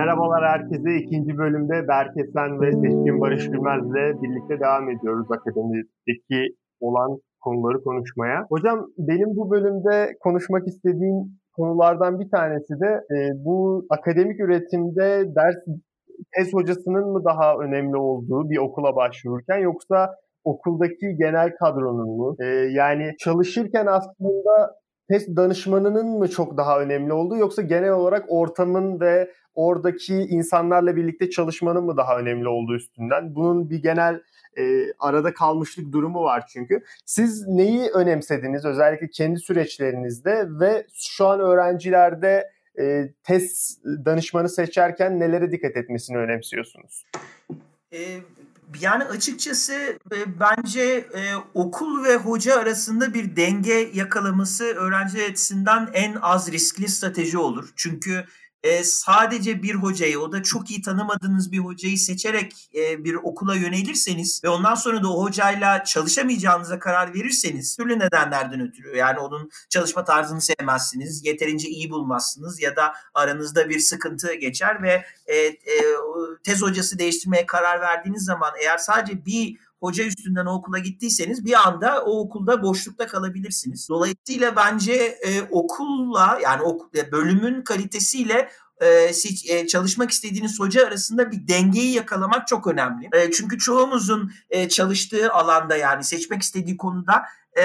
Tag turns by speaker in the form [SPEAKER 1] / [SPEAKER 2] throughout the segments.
[SPEAKER 1] Merhabalar herkese. İkinci bölümde Berkesen ve Seçkin Barış Gülmez'le birlikte devam ediyoruz akademideki olan konuları konuşmaya. Hocam benim bu bölümde konuşmak istediğim konulardan bir tanesi de e, bu akademik üretimde ders tez hocasının mı daha önemli olduğu bir okula başvururken yoksa okuldaki genel kadronun mu? E, yani çalışırken aslında test danışmanının mı çok daha önemli olduğu yoksa genel olarak ortamın ve oradaki insanlarla birlikte çalışmanın mı daha önemli olduğu üstünden? Bunun bir genel e, arada kalmışlık durumu var çünkü. Siz neyi önemsediniz özellikle kendi süreçlerinizde ve şu an öğrencilerde e, test danışmanı seçerken nelere dikkat etmesini önemsiyorsunuz?
[SPEAKER 2] E, yani açıkçası e, bence e, okul ve hoca arasında bir denge yakalaması öğrenci açısından en az riskli strateji olur. Çünkü e, sadece bir hocayı o da çok iyi tanımadığınız bir hocayı seçerek e, bir okula yönelirseniz ve ondan sonra da o hocayla çalışamayacağınıza karar verirseniz türlü nedenlerden ötürü yani onun çalışma tarzını sevmezsiniz, yeterince iyi bulmazsınız ya da aranızda bir sıkıntı geçer ve e, e, tez hocası değiştirmeye karar verdiğiniz zaman eğer sadece bir hoca üstünden o okula gittiyseniz bir anda o okulda boşlukta kalabilirsiniz. Dolayısıyla bence e, okulla yani ok, bölümün kalitesiyle e, e, çalışmak istediğiniz hoca arasında bir dengeyi yakalamak çok önemli. E, çünkü çoğumuzun e, çalıştığı alanda yani seçmek istediği konuda e,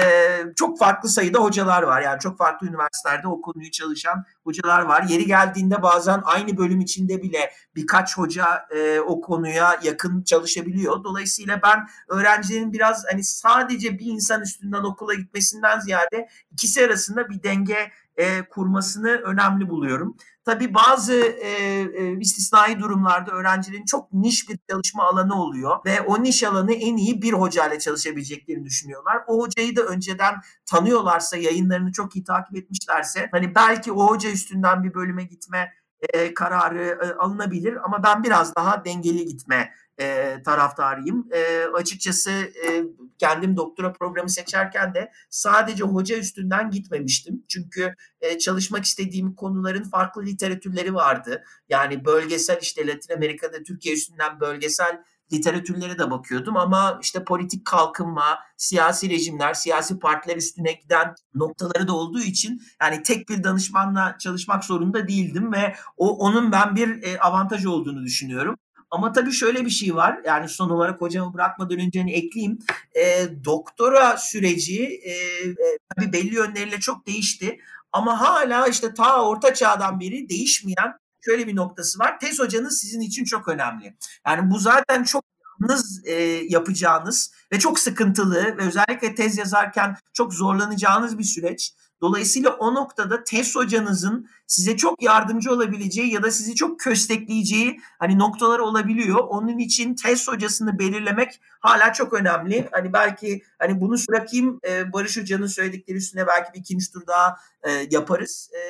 [SPEAKER 2] çok farklı sayıda hocalar var. Yani çok farklı üniversitelerde o konuyu çalışan hocalar var. Yeri geldiğinde bazen aynı bölüm içinde bile birkaç hoca e, o konuya yakın çalışabiliyor. Dolayısıyla ben öğrencilerin biraz hani sadece bir insan üstünden okula gitmesinden ziyade ikisi arasında bir denge e, kurmasını önemli buluyorum. Tabii bazı e, e, istisnai durumlarda öğrencilerin çok niş bir çalışma alanı oluyor ve o niş alanı en iyi bir hocayla çalışabileceklerini düşünüyorlar. O hocayı da önceden tanıyorlarsa, yayınlarını çok iyi takip etmişlerse hani belki o hoca üstünden bir bölüme gitme e, kararı e, alınabilir ama ben biraz daha dengeli gitme e, taraftarıyım. E, açıkçası e, kendim doktora programı seçerken de sadece hoca üstünden gitmemiştim. Çünkü e, çalışmak istediğim konuların farklı literatürleri vardı. Yani bölgesel işte Latin Amerika'da Türkiye üstünden bölgesel literatürlere de bakıyordum ama işte politik kalkınma, siyasi rejimler, siyasi partiler üstüne giden noktaları da olduğu için yani tek bir danışmanla çalışmak zorunda değildim ve o onun ben bir e, avantaj olduğunu düşünüyorum. Ama tabii şöyle bir şey var. Yani son olarak hocamı bırakmadan önce hani ekleyeyim. E, doktora süreci e, e, tabii belli yönleriyle çok değişti. Ama hala işte ta orta çağdan beri değişmeyen şöyle bir noktası var. Tez hocanız sizin için çok önemli. Yani bu zaten çok yalnız e, yapacağınız ve çok sıkıntılı ve özellikle tez yazarken çok zorlanacağınız bir süreç. Dolayısıyla o noktada test hocanızın size çok yardımcı olabileceği ya da sizi çok köstekleyeceği hani noktalar olabiliyor. Onun için test hocasını belirlemek hala çok önemli. Hani belki hani bunu bırakayım e, Barış Hoca'nın söyledikleri üstüne belki bir ikinci tur daha e, yaparız. E,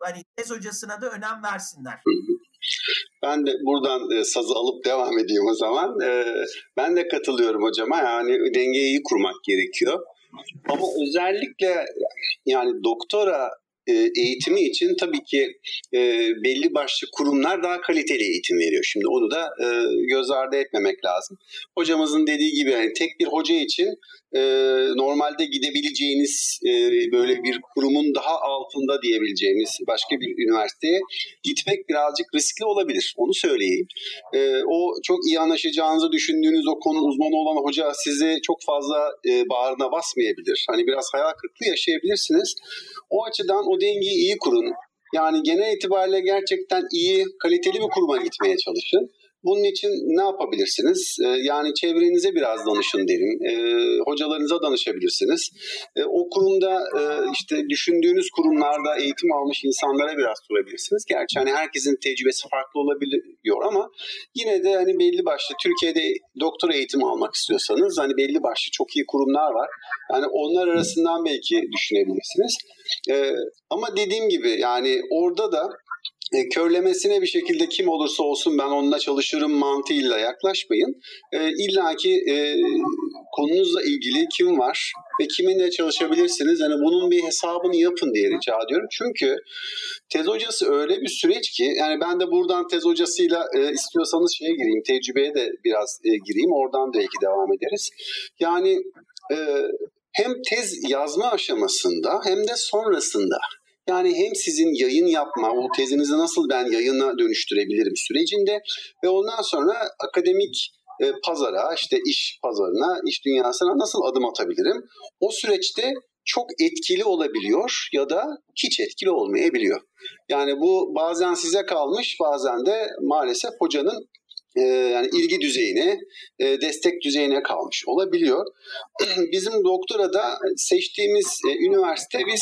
[SPEAKER 2] hani test hocasına da önem versinler.
[SPEAKER 3] Ben de buradan e, sazı alıp devam edeyim o zaman. E, ben de katılıyorum hocama. Yani dengeyi iyi kurmak gerekiyor. Ama özellikle yani doktora e, eğitimi için tabii ki e, belli başlı kurumlar daha kaliteli eğitim veriyor. Şimdi onu da e, göz ardı etmemek lazım. Hocamızın dediği gibi yani tek bir hoca için e, normalde gidebileceğiniz e, böyle bir kurumun daha altında diyebileceğimiz başka bir üniversiteye gitmek birazcık riskli olabilir. Onu söyleyeyim. E, o çok iyi anlaşacağınızı düşündüğünüz o konu uzmanı olan hoca sizi çok fazla e, bağrına basmayabilir. Hani biraz hayal kırıklığı yaşayabilirsiniz. O açıdan o dengeyi iyi kurun. Yani genel itibariyle gerçekten iyi, kaliteli bir kuruma gitmeye çalışın. Bunun için ne yapabilirsiniz? Ee, yani çevrenize biraz danışın derim. Ee, hocalarınıza danışabilirsiniz. Ee, o kurumda e, işte düşündüğünüz kurumlarda eğitim almış insanlara biraz sorabilirsiniz. Gerçi hani herkesin tecrübesi farklı olabiliyor ama yine de hani belli başlı Türkiye'de doktora eğitimi almak istiyorsanız hani belli başlı çok iyi kurumlar var. Yani onlar arasından belki düşünebilirsiniz. Ama dediğim gibi yani orada da e, körlemesine bir şekilde kim olursa olsun ben onunla çalışırım mantığıyla yaklaşmayın. E, İlla ki e, konunuzla ilgili kim var? ve kiminle çalışabilirsiniz. Yani bunun bir hesabını yapın diye rica ediyorum. Çünkü tez hocası öyle bir süreç ki yani ben de buradan tez hocasıyla e, istiyorsanız şeye gireyim, tecrübeye de biraz e, gireyim. Oradan belki devam ederiz. Yani e, hem tez yazma aşamasında hem de sonrasında yani hem sizin yayın yapma, o tezinizi nasıl ben yayına dönüştürebilirim sürecinde ve ondan sonra akademik e, pazara, işte iş pazarına, iş dünyasına nasıl adım atabilirim? O süreçte çok etkili olabiliyor ya da hiç etkili olmayabiliyor. Yani bu bazen size kalmış, bazen de maalesef hocanın e, yani ilgi düzeyine, e, destek düzeyine kalmış olabiliyor. Bizim doktorada seçtiğimiz e, üniversite biz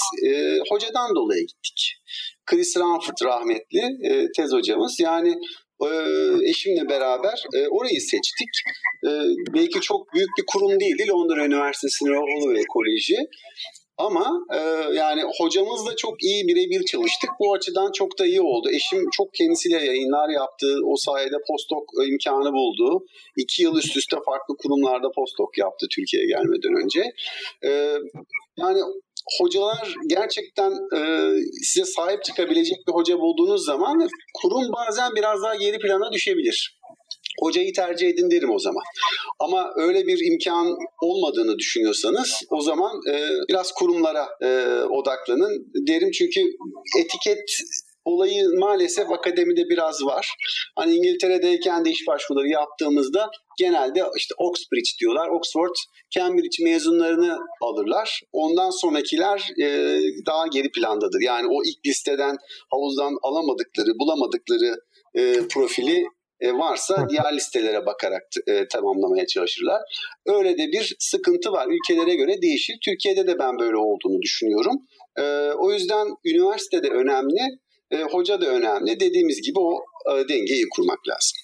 [SPEAKER 3] hocadan dolayı gittik. Chris Ranford rahmetli tez hocamız. Yani eşimle beraber orayı seçtik. Belki çok büyük bir kurum değildi. Londra Üniversitesi'nin Holloway Koleji. Ama e, yani hocamızla çok iyi birebir çalıştık. Bu açıdan çok da iyi oldu. Eşim çok kendisiyle yayınlar yaptı. O sayede postdoc imkanı buldu. İki yıl üst üste farklı kurumlarda postdoc yaptı Türkiye'ye gelmeden önce. E, yani hocalar gerçekten e, size sahip çıkabilecek bir hoca bulduğunuz zaman kurum bazen biraz daha geri plana düşebilir. Hocayı tercih edin derim o zaman. Ama öyle bir imkan olmadığını düşünüyorsanız o zaman e, biraz kurumlara e, odaklanın derim. Çünkü etiket olayı maalesef akademide biraz var. Hani İngiltere'deyken de iş başvuruları yaptığımızda genelde işte Oxbridge diyorlar. Oxford, Cambridge mezunlarını alırlar. Ondan sonrakiler e, daha geri plandadır. Yani o ilk listeden havuzdan alamadıkları, bulamadıkları e, profili e, varsa diğer listelere bakarak e, tamamlamaya çalışırlar. Öyle de bir sıkıntı var. Ülkelere göre değişir. Türkiye'de de ben böyle olduğunu düşünüyorum. E, o yüzden üniversite de önemli, e, hoca da önemli. Dediğimiz gibi o e, dengeyi kurmak lazım.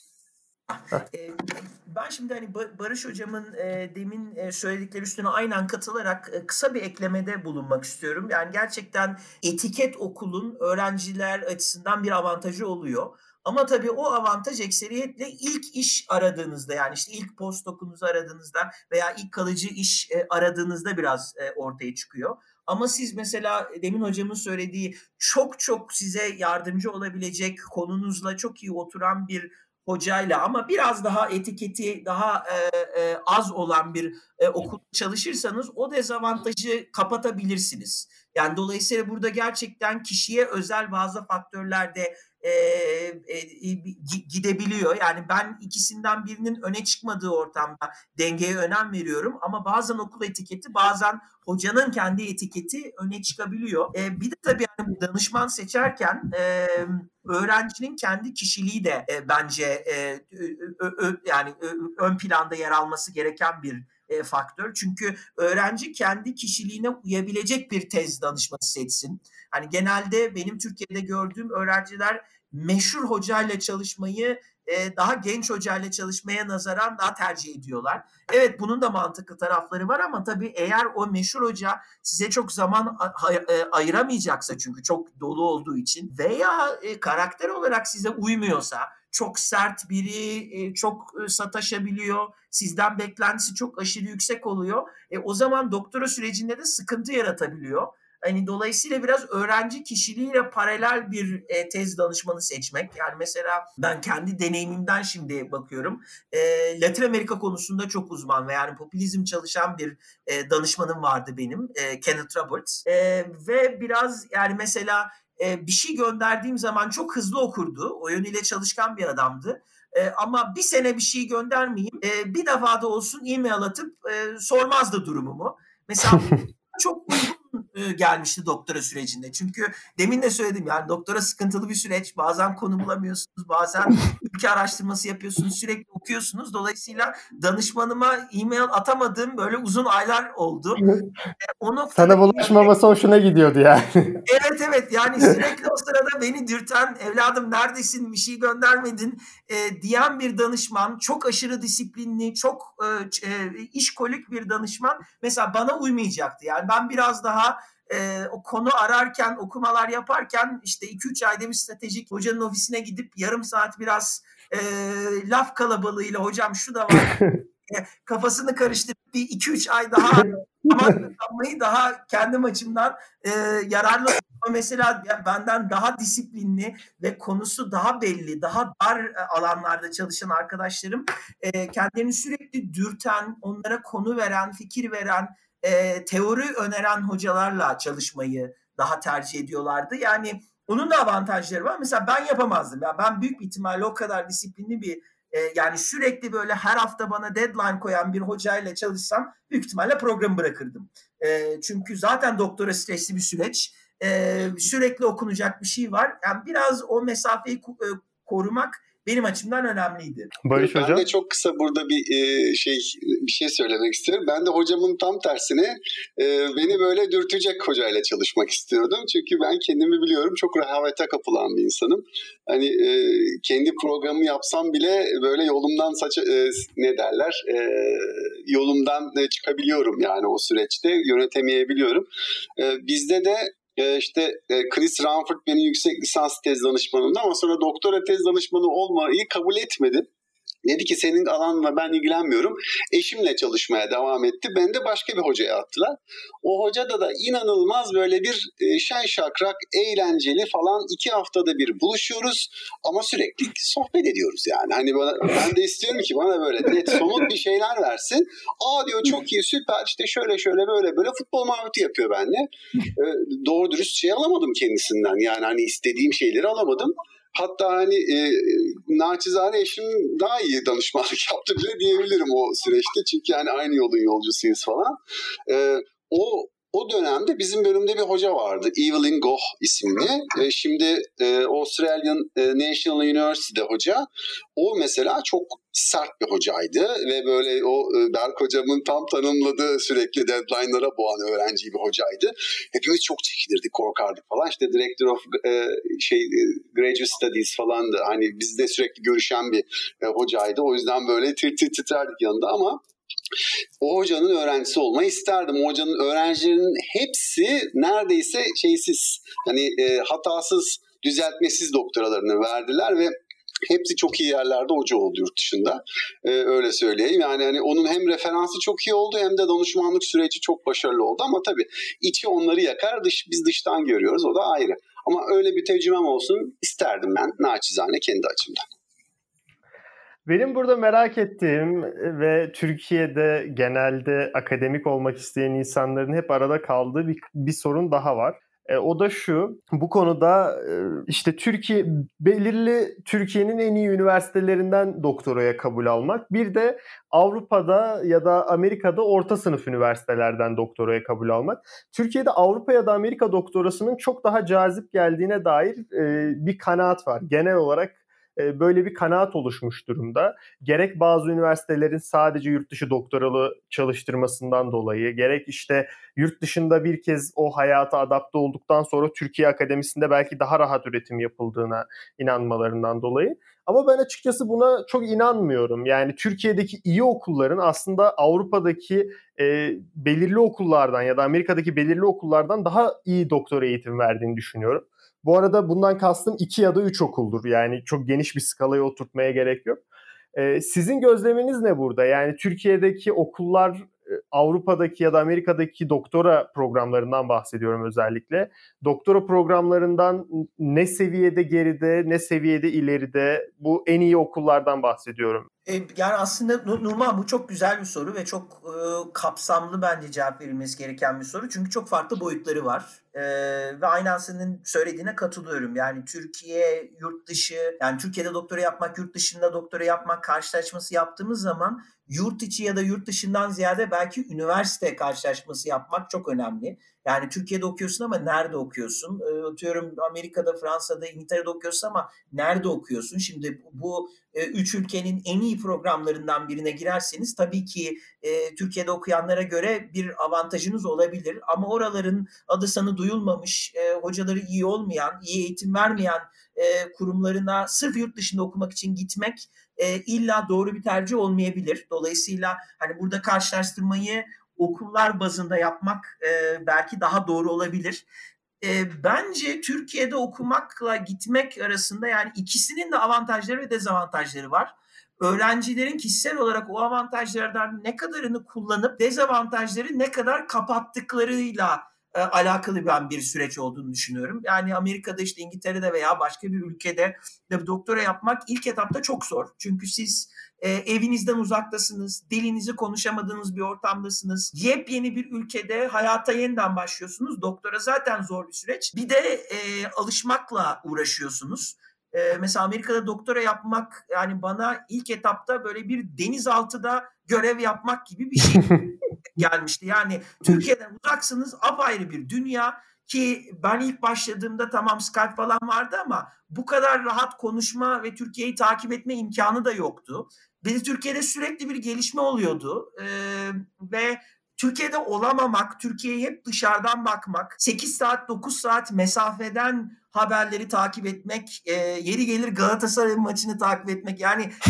[SPEAKER 2] Ben şimdi hani Barış hocamın e, demin e, söyledikleri üstüne aynen katılarak e, kısa bir eklemede bulunmak istiyorum. Yani gerçekten etiket okulun öğrenciler açısından bir avantajı oluyor. Ama tabii o avantaj ekseriyetle ilk iş aradığınızda yani işte ilk postdokunuzu aradığınızda veya ilk kalıcı iş e, aradığınızda biraz e, ortaya çıkıyor. Ama siz mesela demin hocamın söylediği çok çok size yardımcı olabilecek konunuzla çok iyi oturan bir hocayla ama biraz daha etiketi daha e, e, az olan bir e, okul çalışırsanız o dezavantajı kapatabilirsiniz. Yani dolayısıyla burada gerçekten kişiye özel bazı faktörlerde e, e, gidebiliyor. Yani ben ikisinden birinin öne çıkmadığı ortamda dengeye önem veriyorum ama bazen okul etiketi bazen hocanın kendi etiketi öne çıkabiliyor. E, bir de tabii yani danışman seçerken e, öğrencinin kendi kişiliği de e, bence e, ö, ö, yani ö, ön planda yer alması gereken bir e, faktör. Çünkü öğrenci kendi kişiliğine uyabilecek bir tez danışması seçsin. Hani genelde benim Türkiye'de gördüğüm öğrenciler meşhur hocayla çalışmayı e, daha genç hocayla çalışmaya nazaran daha tercih ediyorlar. Evet bunun da mantıklı tarafları var ama tabii eğer o meşhur hoca size çok zaman e, ayıramayacaksa çünkü çok dolu olduğu için veya e, karakter olarak size uymuyorsa çok sert biri, e, çok e, sataşabiliyor, sizden beklentisi çok aşırı yüksek oluyor. E, o zaman doktora sürecinde de sıkıntı yaratabiliyor. Hani dolayısıyla biraz öğrenci kişiliğiyle paralel bir e, tez danışmanı seçmek. Yani mesela ben kendi deneyimimden şimdi bakıyorum. E, Latin Amerika konusunda çok uzman ve yani popülizm çalışan bir e, danışmanım vardı benim. E, Kenneth Roberts. E, ve biraz yani mesela e, bir şey gönderdiğim zaman çok hızlı okurdu. O yönüyle çalışkan bir adamdı. E, ama bir sene bir şey göndermeyeyim. E, bir defa da olsun e-mail atıp e, sormazdı durumumu. Mesela çok uygun gelmişti doktora sürecinde. Çünkü demin de söyledim yani doktora sıkıntılı bir süreç. Bazen konu bulamıyorsunuz, bazen ülke araştırması yapıyorsunuz, sürekli okuyorsunuz. Dolayısıyla danışmanıma e-mail atamadığım böyle uzun aylar oldu.
[SPEAKER 1] o Sana bulaşmaması hoşuna gidiyordu yani.
[SPEAKER 2] evet evet yani sürekli o sırada beni dürten evladım neredesin bir şey göndermedin e, diyen bir danışman çok aşırı disiplinli çok e, işkolik bir danışman mesela bana uymayacaktı. Yani ben biraz daha e, o konu ararken, okumalar yaparken işte 2-3 ayda bir stratejik hocanın ofisine gidip yarım saat biraz e, laf kalabalığıyla hocam şu da var kafasını karıştırıp bir iki üç ay daha kazanmayı daha kendim açımdan e, yararlı mesela benden daha disiplinli ve konusu daha belli, daha dar e, alanlarda çalışan arkadaşlarım e, kendilerini sürekli dürten, onlara konu veren, fikir veren, e, teori öneren hocalarla çalışmayı daha tercih ediyorlardı. Yani onun da avantajları var. Mesela ben yapamazdım. Ya ben büyük bir ihtimalle o kadar disiplinli bir e, yani sürekli böyle her hafta bana deadline koyan bir hocayla çalışsam büyük ihtimalle programı bırakırdım. E, çünkü zaten doktora stresli bir süreç. E, sürekli okunacak bir şey var. Yani biraz o mesafeyi e, korumak benim açımdan önemliydi.
[SPEAKER 3] Barış ben Hocam? de çok kısa burada bir e, şey bir şey söylemek istiyorum. Ben de hocamın tam tersine e, beni böyle dürtecek hocayla çalışmak istiyordum. Çünkü ben kendimi biliyorum çok rehavete kapılan bir insanım. Hani e, kendi programı yapsam bile böyle yolumdan saç e, ne derler e, yolumdan çıkabiliyorum yani o süreçte yönetemeyebiliyorum. E, bizde de e, işte Chris Ranford benim yüksek lisans tez danışmanımdı ama sonra doktora tez danışmanı olmayı kabul etmedi. Dedi ki senin alanla ben ilgilenmiyorum. Eşimle çalışmaya devam etti. Ben de başka bir hocaya attılar. O hocada da inanılmaz böyle bir e, şen şakrak, eğlenceli falan iki haftada bir buluşuyoruz. Ama sürekli sohbet ediyoruz yani. Hani bana, ben de istiyorum ki bana böyle net somut bir şeyler versin. Aa diyor çok iyi süper işte şöyle şöyle böyle böyle futbol muhabbeti yapıyor benimle. E, doğru dürüst şey alamadım kendisinden. Yani hani istediğim şeyleri alamadım. Hatta hani e, naçizane eşim daha iyi danışmanlık yaptı bile diyebilirim o süreçte. Çünkü yani aynı yolun yolcusuyuz falan. E, o o dönemde bizim bölümde bir hoca vardı. Evelyn Goh isimli. E, şimdi e, Australian e, National University'de hoca. O mesela çok sert bir hocaydı ve böyle o e, Berk hocamın tam tanımladığı sürekli deadline'lara boğan öğrenci bir hocaydı. Hepimiz çok çekilirdik, korkardık falan. İşte Director of e, şey e, Graduate Studies falandı. Hani bizde sürekli görüşen bir e, hocaydı. O yüzden böyle tir tir titrerdik yanında ama o hocanın öğrencisi olmayı isterdim. O hocanın öğrencilerinin hepsi neredeyse şeysiz, hani e, hatasız, düzeltmesiz doktoralarını verdiler ve hepsi çok iyi yerlerde hoca oldu yurt dışında. Ee, öyle söyleyeyim. Yani hani onun hem referansı çok iyi oldu hem de danışmanlık süreci çok başarılı oldu ama tabii içi onları yakar, dış biz dıştan görüyoruz. O da ayrı. Ama öyle bir tecrübem olsun isterdim ben naçizane kendi açımdan.
[SPEAKER 1] Benim burada merak ettiğim ve Türkiye'de genelde akademik olmak isteyen insanların hep arada kaldığı bir, bir sorun daha var. E, o da şu, bu konuda e, işte Türkiye belirli Türkiye'nin en iyi üniversitelerinden doktoraya kabul almak, bir de Avrupa'da ya da Amerika'da orta sınıf üniversitelerden doktoraya kabul almak. Türkiye'de Avrupa ya da Amerika doktorasının çok daha cazip geldiğine dair e, bir kanaat var. Genel olarak böyle bir kanaat oluşmuş durumda. Gerek bazı üniversitelerin sadece yurt dışı doktoralı çalıştırmasından dolayı, gerek işte yurt dışında bir kez o hayata adapte olduktan sonra Türkiye akademisinde belki daha rahat üretim yapıldığına inanmalarından dolayı. Ama ben açıkçası buna çok inanmıyorum. Yani Türkiye'deki iyi okulların aslında Avrupa'daki e, belirli okullardan ya da Amerika'daki belirli okullardan daha iyi doktor eğitim verdiğini düşünüyorum. Bu arada bundan kastım iki ya da üç okuldur. Yani çok geniş bir skalaya oturtmaya gerek yok. Ee, sizin gözleminiz ne burada? Yani Türkiye'deki okullar e, Avrupa'daki ya da Amerika'daki doktora programlarından bahsediyorum özellikle. Doktora programlarından ne seviyede geride, ne seviyede ileride bu en iyi okullardan bahsediyorum.
[SPEAKER 2] E, yani aslında Numan bu çok güzel bir soru ve çok e, kapsamlı bence cevap verilmesi gereken bir soru. Çünkü çok farklı boyutları var. E, ve aynen senin söylediğine katılıyorum. Yani Türkiye, yurt dışı, yani Türkiye'de doktora yapmak, yurt dışında doktora yapmak karşılaşması yaptığımız zaman yurt içi ya da yurt dışından ziyade belki üniversite karşılaşması yapmak çok önemli. Yani Türkiye'de okuyorsun ama nerede okuyorsun? E, atıyorum Amerika'da, Fransa'da, İngiltere'de okuyorsun ama nerede okuyorsun? Şimdi bu e, üç ülkenin en iyi programlarından birine girerseniz tabii ki e, Türkiye'de okuyanlara göre bir avantajınız olabilir. Ama oraların adı sanı duyulmamış, e, hocaları iyi olmayan, iyi eğitim vermeyen e, kurumlarına sırf yurt dışında okumak için gitmek e, illa doğru bir tercih olmayabilir. Dolayısıyla hani burada karşılaştırmayı okullar bazında yapmak e, belki daha doğru olabilir. E, bence Türkiye'de okumakla gitmek arasında yani ikisinin de avantajları ve dezavantajları var. öğrencilerin kişisel olarak o avantajlardan ne kadarını kullanıp dezavantajları ne kadar kapattıklarıyla e, alakalı ben bir süreç olduğunu düşünüyorum. Yani Amerika'da işte İngiltere'de veya başka bir ülkede de doktora yapmak ilk etapta çok zor. Çünkü siz e, evinizden uzaktasınız, dilinizi konuşamadığınız bir ortamdasınız. Yepyeni bir ülkede hayata yeniden başlıyorsunuz. Doktora zaten zor bir süreç. Bir de e, alışmakla uğraşıyorsunuz. Ee, mesela Amerika'da doktora yapmak yani bana ilk etapta böyle bir denizaltıda görev yapmak gibi bir şey gelmişti. Yani Türkiye'den uzaksınız apayrı bir dünya ki ben ilk başladığımda tamam Skype falan vardı ama bu kadar rahat konuşma ve Türkiye'yi takip etme imkanı da yoktu. Bir Türkiye'de sürekli bir gelişme oluyordu ee, ve Türkiye'de olamamak, Türkiye'yi hep dışarıdan bakmak, 8 saat 9 saat mesafeden haberleri takip etmek, e, yeri gelir Galatasaray maçını takip etmek yani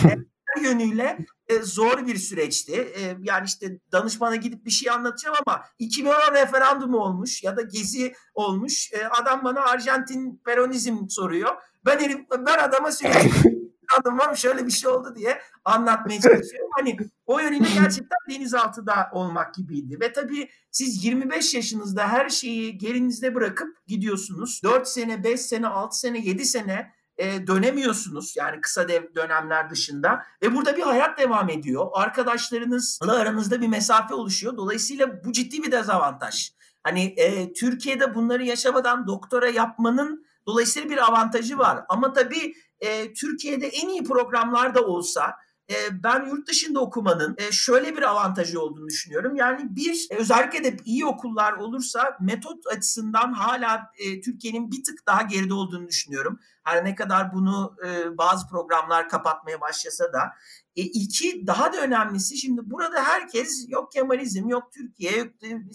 [SPEAKER 2] her yönüyle zor bir süreçti. E, yani işte danışmana gidip bir şey anlatacağım ama 2010 referandumu olmuş ya da gezi olmuş. E, adam bana Arjantin peronizm soruyor. Ben ben adama sürekli adamım şöyle bir şey oldu diye anlatmaya çalışıyorum. Hani o yönüyle gerçekten denizaltıda olmak gibiydi. Ve tabii siz 25 yaşınızda her şeyi gerinizde bırakıp gidiyorsunuz. 4 sene, 5 sene, 6 sene, 7 sene e, dönemiyorsunuz yani kısa dev dönemler dışında ve burada bir hayat devam ediyor. Arkadaşlarınızla aranızda bir mesafe oluşuyor. Dolayısıyla bu ciddi bir dezavantaj. Hani e, Türkiye'de bunları yaşamadan doktora yapmanın dolayısıyla bir avantajı var. Ama tabii e, Türkiye'de en iyi programlar da olsa ben yurt dışında okumanın e, şöyle bir avantajı olduğunu düşünüyorum. Yani bir e, özellikle de iyi okullar olursa metot açısından hala e, Türkiye'nin bir tık daha geride olduğunu düşünüyorum. Her ne kadar bunu bazı programlar kapatmaya başlasa da. İki daha da önemlisi şimdi burada herkes yok Kemalizm, yok Türkiye, yok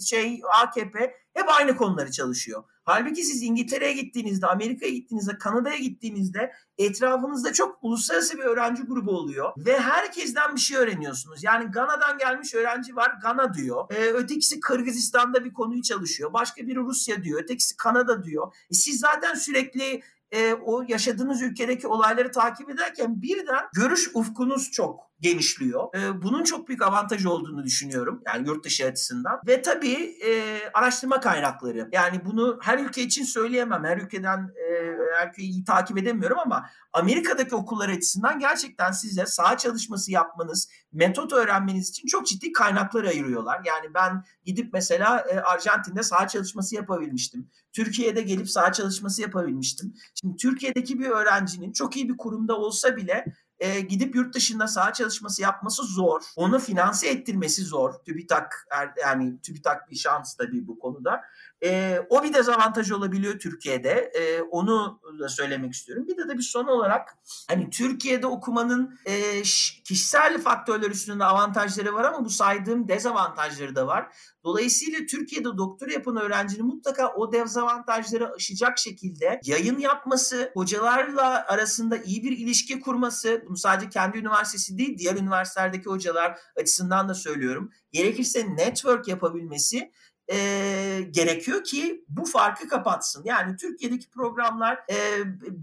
[SPEAKER 2] şey AKP hep aynı konuları çalışıyor. Halbuki siz İngiltere'ye gittiğinizde, Amerika'ya gittiğinizde, Kanada'ya gittiğinizde etrafınızda çok uluslararası bir öğrenci grubu oluyor ve herkesten bir şey öğreniyorsunuz. Yani Gana'dan gelmiş öğrenci var, Gana diyor. Ee, ötekisi Kırgızistan'da bir konuyu çalışıyor. Başka biri Rusya diyor, ötekisi Kanada diyor. E siz zaten sürekli e, o yaşadığınız ülkedeki olayları takip ederken birden görüş ufkunuz çok genişliyor. E, bunun çok büyük avantajı olduğunu düşünüyorum. Yani yurt dışı açısından. Ve tabii e, araştırma kaynakları. Yani bunu her ülke için söyleyemem. Her ülkeden e, her ülkeyi takip edemiyorum ama Amerika'daki okullar açısından gerçekten size saha çalışması yapmanız, metot öğrenmeniz için çok ciddi kaynaklar ayırıyorlar. Yani ben gidip mesela e, Arjantin'de saha çalışması yapabilmiştim. Türkiye'de gelip saha çalışması yapabilmiştim. Şimdi Türkiye'deki bir öğrencinin çok iyi bir kurumda olsa bile e, gidip yurt dışında saha çalışması yapması zor. Onu finanse ettirmesi zor. TÜBİTAK er, yani TÜBİTAK bir şans tabii bu konuda. E, o bir dezavantaj olabiliyor Türkiye'de. E, onu da söylemek istiyorum. Bir de de bir son olarak hani Türkiye'de okumanın e, kişisel faktörler üstünde avantajları var ama bu saydığım dezavantajları da var. Dolayısıyla Türkiye'de doktora yapan öğrencinin mutlaka o dezavantajları aşacak şekilde yayın yapması, hocalarla arasında iyi bir ilişki kurması, bunu sadece kendi üniversitesi değil diğer üniversitelerdeki hocalar açısından da söylüyorum. Gerekirse network yapabilmesi e, gerekiyor ki bu farkı kapatsın. Yani Türkiye'deki programlar e,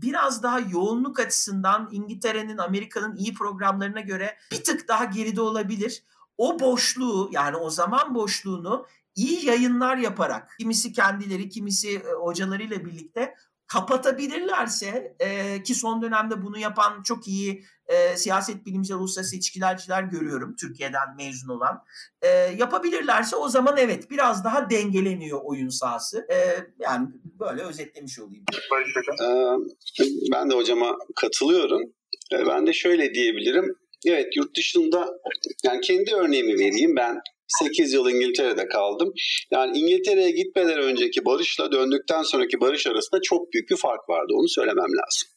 [SPEAKER 2] biraz daha yoğunluk açısından İngiltere'nin, Amerika'nın iyi programlarına göre bir tık daha geride olabilir. O boşluğu yani o zaman boşluğunu iyi yayınlar yaparak kimisi kendileri kimisi hocalarıyla birlikte kapatabilirlerse e, ki son dönemde bunu yapan çok iyi e, siyaset bilimciler, uluslararası ilişkilerciler görüyorum Türkiye'den mezun olan. E, yapabilirlerse o zaman evet biraz daha dengeleniyor oyun sahası. E, yani böyle özetlemiş olayım.
[SPEAKER 3] Ben de hocama katılıyorum. Ben de şöyle diyebilirim. Evet yurt dışında yani kendi örneğimi vereyim. Ben 8 yıl İngiltere'de kaldım. Yani İngiltere'ye gitmeden önceki barışla döndükten sonraki barış arasında çok büyük bir fark vardı. Onu söylemem lazım.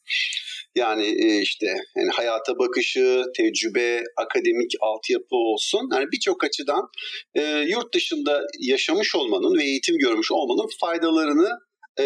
[SPEAKER 3] Yani e, işte yani hayata bakışı, tecrübe, akademik altyapı olsun. Yani birçok açıdan e, yurt dışında yaşamış olmanın ve eğitim görmüş olmanın faydalarını e,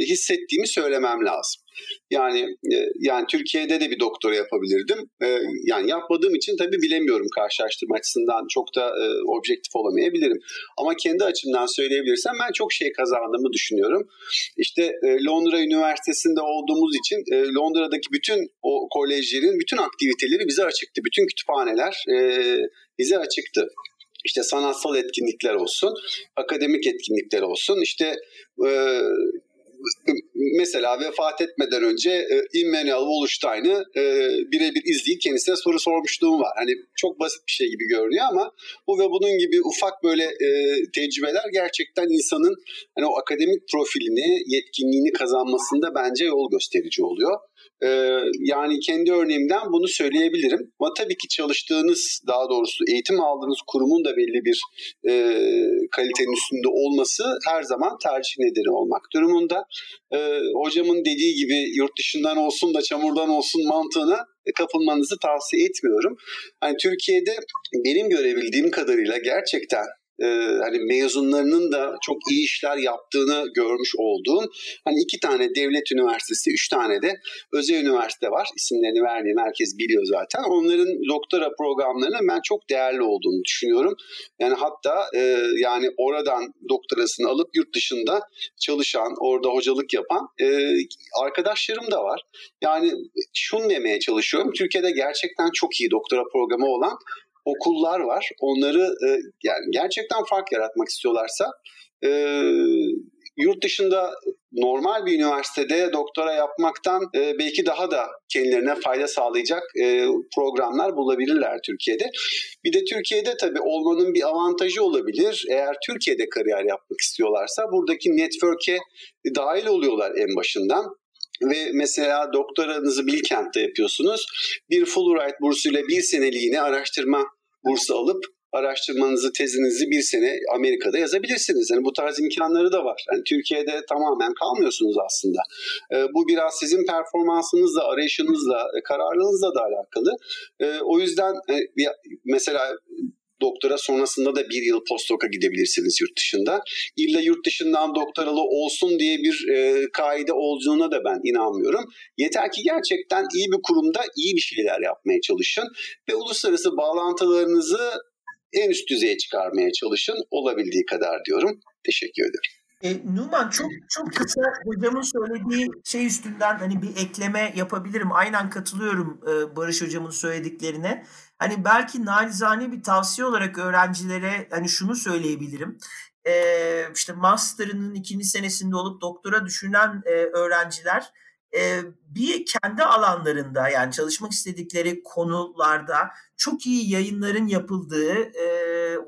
[SPEAKER 3] hissettiğimi söylemem lazım. Yani e, yani Türkiye'de de bir doktora yapabilirdim. E, yani yapmadığım için tabii bilemiyorum karşılaştırma açısından çok da e, objektif olamayabilirim. Ama kendi açımdan söyleyebilirsem ben çok şey kazandığımı düşünüyorum. İşte e, Londra Üniversitesi'nde olduğumuz için e, Londra'daki bütün o kolejlerin bütün aktiviteleri bize açıktı. Bütün kütüphaneler e, bize açıktı işte sanatsal etkinlikler olsun, akademik etkinlikler olsun, işte e, mesela vefat etmeden önce e, Immanuel Wallerstein'ı e, birebir izleyip kendisine soru sormuşluğum var. Hani çok basit bir şey gibi görünüyor ama bu ve bunun gibi ufak böyle e, tecrübeler gerçekten insanın hani o akademik profilini, yetkinliğini kazanmasında bence yol gösterici oluyor. Ee, yani kendi örneğimden bunu söyleyebilirim. Ama tabii ki çalıştığınız, daha doğrusu eğitim aldığınız kurumun da belli bir e, kalitenin üstünde olması her zaman tercih nedeni olmak durumunda. E, hocamın dediği gibi yurt dışından olsun da çamurdan olsun mantığına kapılmanızı tavsiye etmiyorum. Hani Türkiye'de benim görebildiğim kadarıyla gerçekten e, hani mezunlarının da çok iyi işler yaptığını görmüş olduğum hani iki tane devlet üniversitesi, üç tane de özel üniversite var. İsimlerini verdiğim herkes biliyor zaten. Onların doktora programlarının ben çok değerli olduğunu düşünüyorum. Yani hatta e, yani oradan doktorasını alıp yurt dışında çalışan, orada hocalık yapan e, arkadaşlarım da var. Yani şunu demeye çalışıyorum. Türkiye'de gerçekten çok iyi doktora programı olan okullar var. Onları e, yani gerçekten fark yaratmak istiyorlarsa e, yurt dışında normal bir üniversitede doktora yapmaktan e, belki daha da kendilerine fayda sağlayacak e, programlar bulabilirler Türkiye'de. Bir de Türkiye'de tabii olmanın bir avantajı olabilir. Eğer Türkiye'de kariyer yapmak istiyorlarsa buradaki network'e dahil oluyorlar en başından ve mesela doktoranızı Bilkent'te yapıyorsunuz. Bir Fulbright bursuyla bir seneliğine araştırma bursu alıp araştırmanızı, tezinizi bir sene Amerika'da yazabilirsiniz. Yani bu tarz imkanları da var. Yani Türkiye'de tamamen kalmıyorsunuz aslında. E, bu biraz sizin performansınızla, arayışınızla, e, kararlılığınızla da alakalı. E, o yüzden e, mesela doktora sonrasında da bir yıl postdoka gidebilirsiniz yurt dışında. İlla yurt dışından doktoralı olsun diye bir e, kaide olduğuna da ben inanmıyorum. Yeter ki gerçekten iyi bir kurumda iyi bir şeyler yapmaya çalışın ve uluslararası bağlantılarınızı en üst düzeye çıkarmaya çalışın olabildiği kadar diyorum. Teşekkür ederim.
[SPEAKER 2] E, Numan çok çok kısa hocamın söylediği şey üstünden hani bir ekleme yapabilirim. Aynen katılıyorum e, Barış hocamın söylediklerine. Hani belki nalizane bir tavsiye olarak öğrencilere hani şunu söyleyebilirim. Ee, işte master'ının ikinci senesinde olup doktora düşünen e, öğrenciler e, bir kendi alanlarında yani çalışmak istedikleri konularda çok iyi yayınların yapıldığı, e,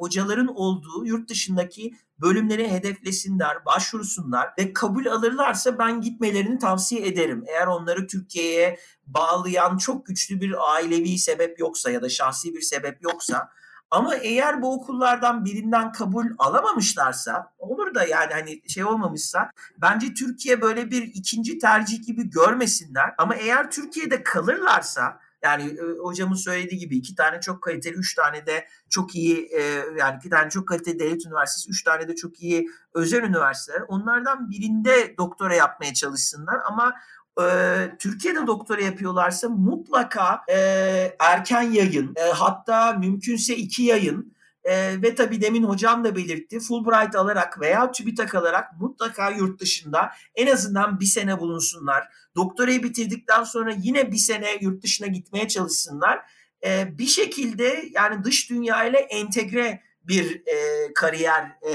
[SPEAKER 2] hocaların olduğu yurt dışındaki bölümleri hedeflesinler, başvurusunlar ve kabul alırlarsa ben gitmelerini tavsiye ederim. Eğer onları Türkiye'ye bağlayan çok güçlü bir ailevi sebep yoksa ya da şahsi bir sebep yoksa ama eğer bu okullardan birinden kabul alamamışlarsa olur da yani hani şey olmamışsa bence Türkiye böyle bir ikinci tercih gibi görmesinler. Ama eğer Türkiye'de kalırlarsa yani e, hocamın söylediği gibi iki tane çok kaliteli, üç tane de çok iyi e, yani iki tane çok kaliteli devlet üniversitesi, üç tane de çok iyi özel üniversiteler. Onlardan birinde doktora yapmaya çalışsınlar ama e, Türkiye'de doktora yapıyorlarsa mutlaka erken yayın, hatta mümkünse iki yayın e, ve tabii demin hocam da belirtti Fulbright alarak veya TÜBİTAK alarak mutlaka yurt dışında en azından bir sene bulunsunlar. Doktorayı bitirdikten sonra yine bir sene yurt dışına gitmeye çalışsınlar. E, bir şekilde yani dış dünya ile entegre bir e, kariyer e,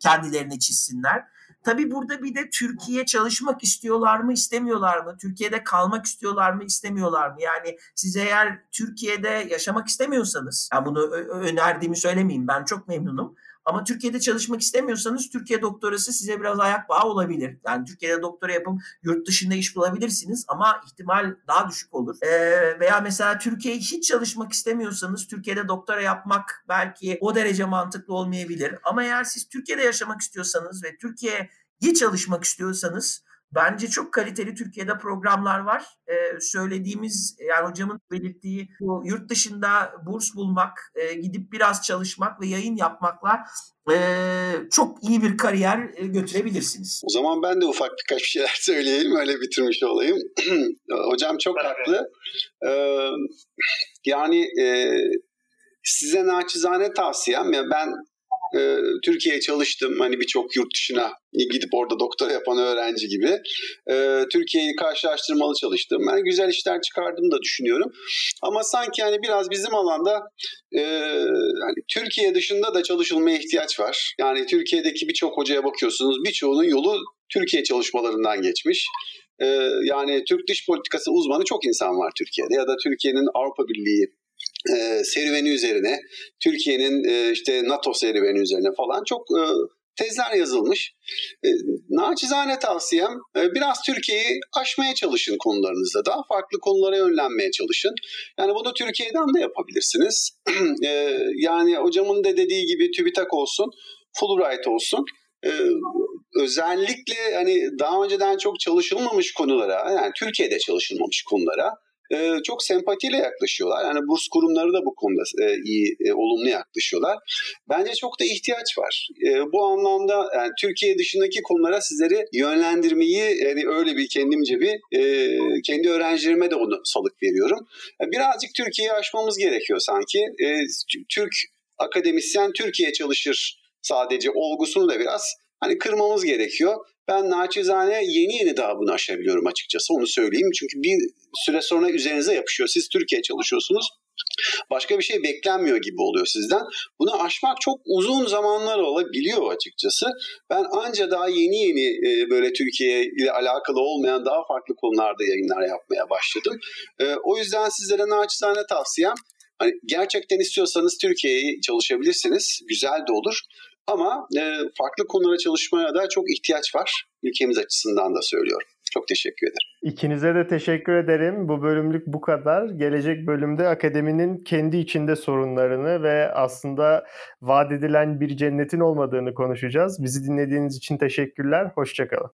[SPEAKER 2] kendilerine çizsinler. Tabii burada bir de Türkiye çalışmak istiyorlar mı, istemiyorlar mı? Türkiye'de kalmak istiyorlar mı, istemiyorlar mı? Yani siz eğer Türkiye'de yaşamak istemiyorsanız, yani bunu önerdiğimi söylemeyeyim ben çok memnunum. Ama Türkiye'de çalışmak istemiyorsanız Türkiye doktorası size biraz ayak bağı olabilir. Yani Türkiye'de doktora yapıp yurt dışında iş bulabilirsiniz ama ihtimal daha düşük olur. Ee, veya mesela Türkiye'ye hiç çalışmak istemiyorsanız Türkiye'de doktora yapmak belki o derece mantıklı olmayabilir. Ama eğer siz Türkiye'de yaşamak istiyorsanız ve Türkiye'ye çalışmak istiyorsanız Bence çok kaliteli Türkiye'de programlar var. Ee, söylediğimiz yani hocamın belirttiği bu yurt dışında burs bulmak, e, gidip biraz çalışmak ve yayın yapmakla e, çok iyi bir kariyer e, götürebilirsiniz.
[SPEAKER 3] O zaman ben de ufak birkaç bir şeyler söyleyeyim öyle bitirmiş olayım. Hocam çok evet. haklı. Ee, yani e, size naçizane tavsiyem ya ben e, Türkiye'ye çalıştım. Hani birçok yurt dışına gidip orada doktora yapan öğrenci gibi. E, Türkiye'yi karşılaştırmalı çalıştım. Ben güzel işler çıkardım da düşünüyorum. Ama sanki yani biraz bizim alanda e, hani Türkiye dışında da çalışılmaya ihtiyaç var. Yani Türkiye'deki birçok hocaya bakıyorsunuz. Birçoğunun yolu Türkiye çalışmalarından geçmiş. Ee, yani Türk dış politikası uzmanı çok insan var Türkiye'de ya da Türkiye'nin Avrupa Birliği e, serüveni üzerine, Türkiye'nin e, işte NATO serüveni üzerine falan çok e, tezler yazılmış. E, naçizane tavsiyem e, biraz Türkiye'yi aşmaya çalışın konularınızda. Daha farklı konulara yönlenmeye çalışın. Yani bunu Türkiye'den de yapabilirsiniz. e, yani hocamın da dediği gibi TÜBİTAK olsun, Fulbright olsun. E, özellikle hani daha önceden çok çalışılmamış konulara, yani Türkiye'de çalışılmamış konulara e, çok sempatiyle yaklaşıyorlar. Yani burs kurumları da bu konuda e, iyi, e, olumlu yaklaşıyorlar. Bence çok da ihtiyaç var. E, bu anlamda yani Türkiye dışındaki konulara sizleri yönlendirmeyi yani öyle bir kendimce bir e, kendi öğrencilerime de onu salık veriyorum. Yani birazcık Türkiye'yi aşmamız gerekiyor sanki. E, Türk akademisyen Türkiye çalışır sadece olgusunu da biraz hani kırmamız gerekiyor. Ben naçizane yeni yeni daha bunu aşabiliyorum açıkçası onu söyleyeyim. Çünkü bir süre sonra üzerinize yapışıyor. Siz Türkiye çalışıyorsunuz. Başka bir şey beklenmiyor gibi oluyor sizden. Bunu aşmak çok uzun zamanlar olabiliyor açıkçası. Ben anca daha yeni yeni e, böyle Türkiye ile alakalı olmayan daha farklı konularda yayınlar yapmaya başladım. E, o yüzden sizlere naçizane tavsiyem Hani gerçekten istiyorsanız Türkiye'yi çalışabilirsiniz. Güzel de olur. Ama e, farklı konulara çalışmaya da çok ihtiyaç var. Ülkemiz açısından da söylüyorum. Çok teşekkür ederim.
[SPEAKER 1] İkinize de teşekkür ederim. Bu bölümlük bu kadar. Gelecek bölümde akademinin kendi içinde sorunlarını ve aslında vaat edilen bir cennetin olmadığını konuşacağız. Bizi dinlediğiniz için teşekkürler. Hoşçakalın.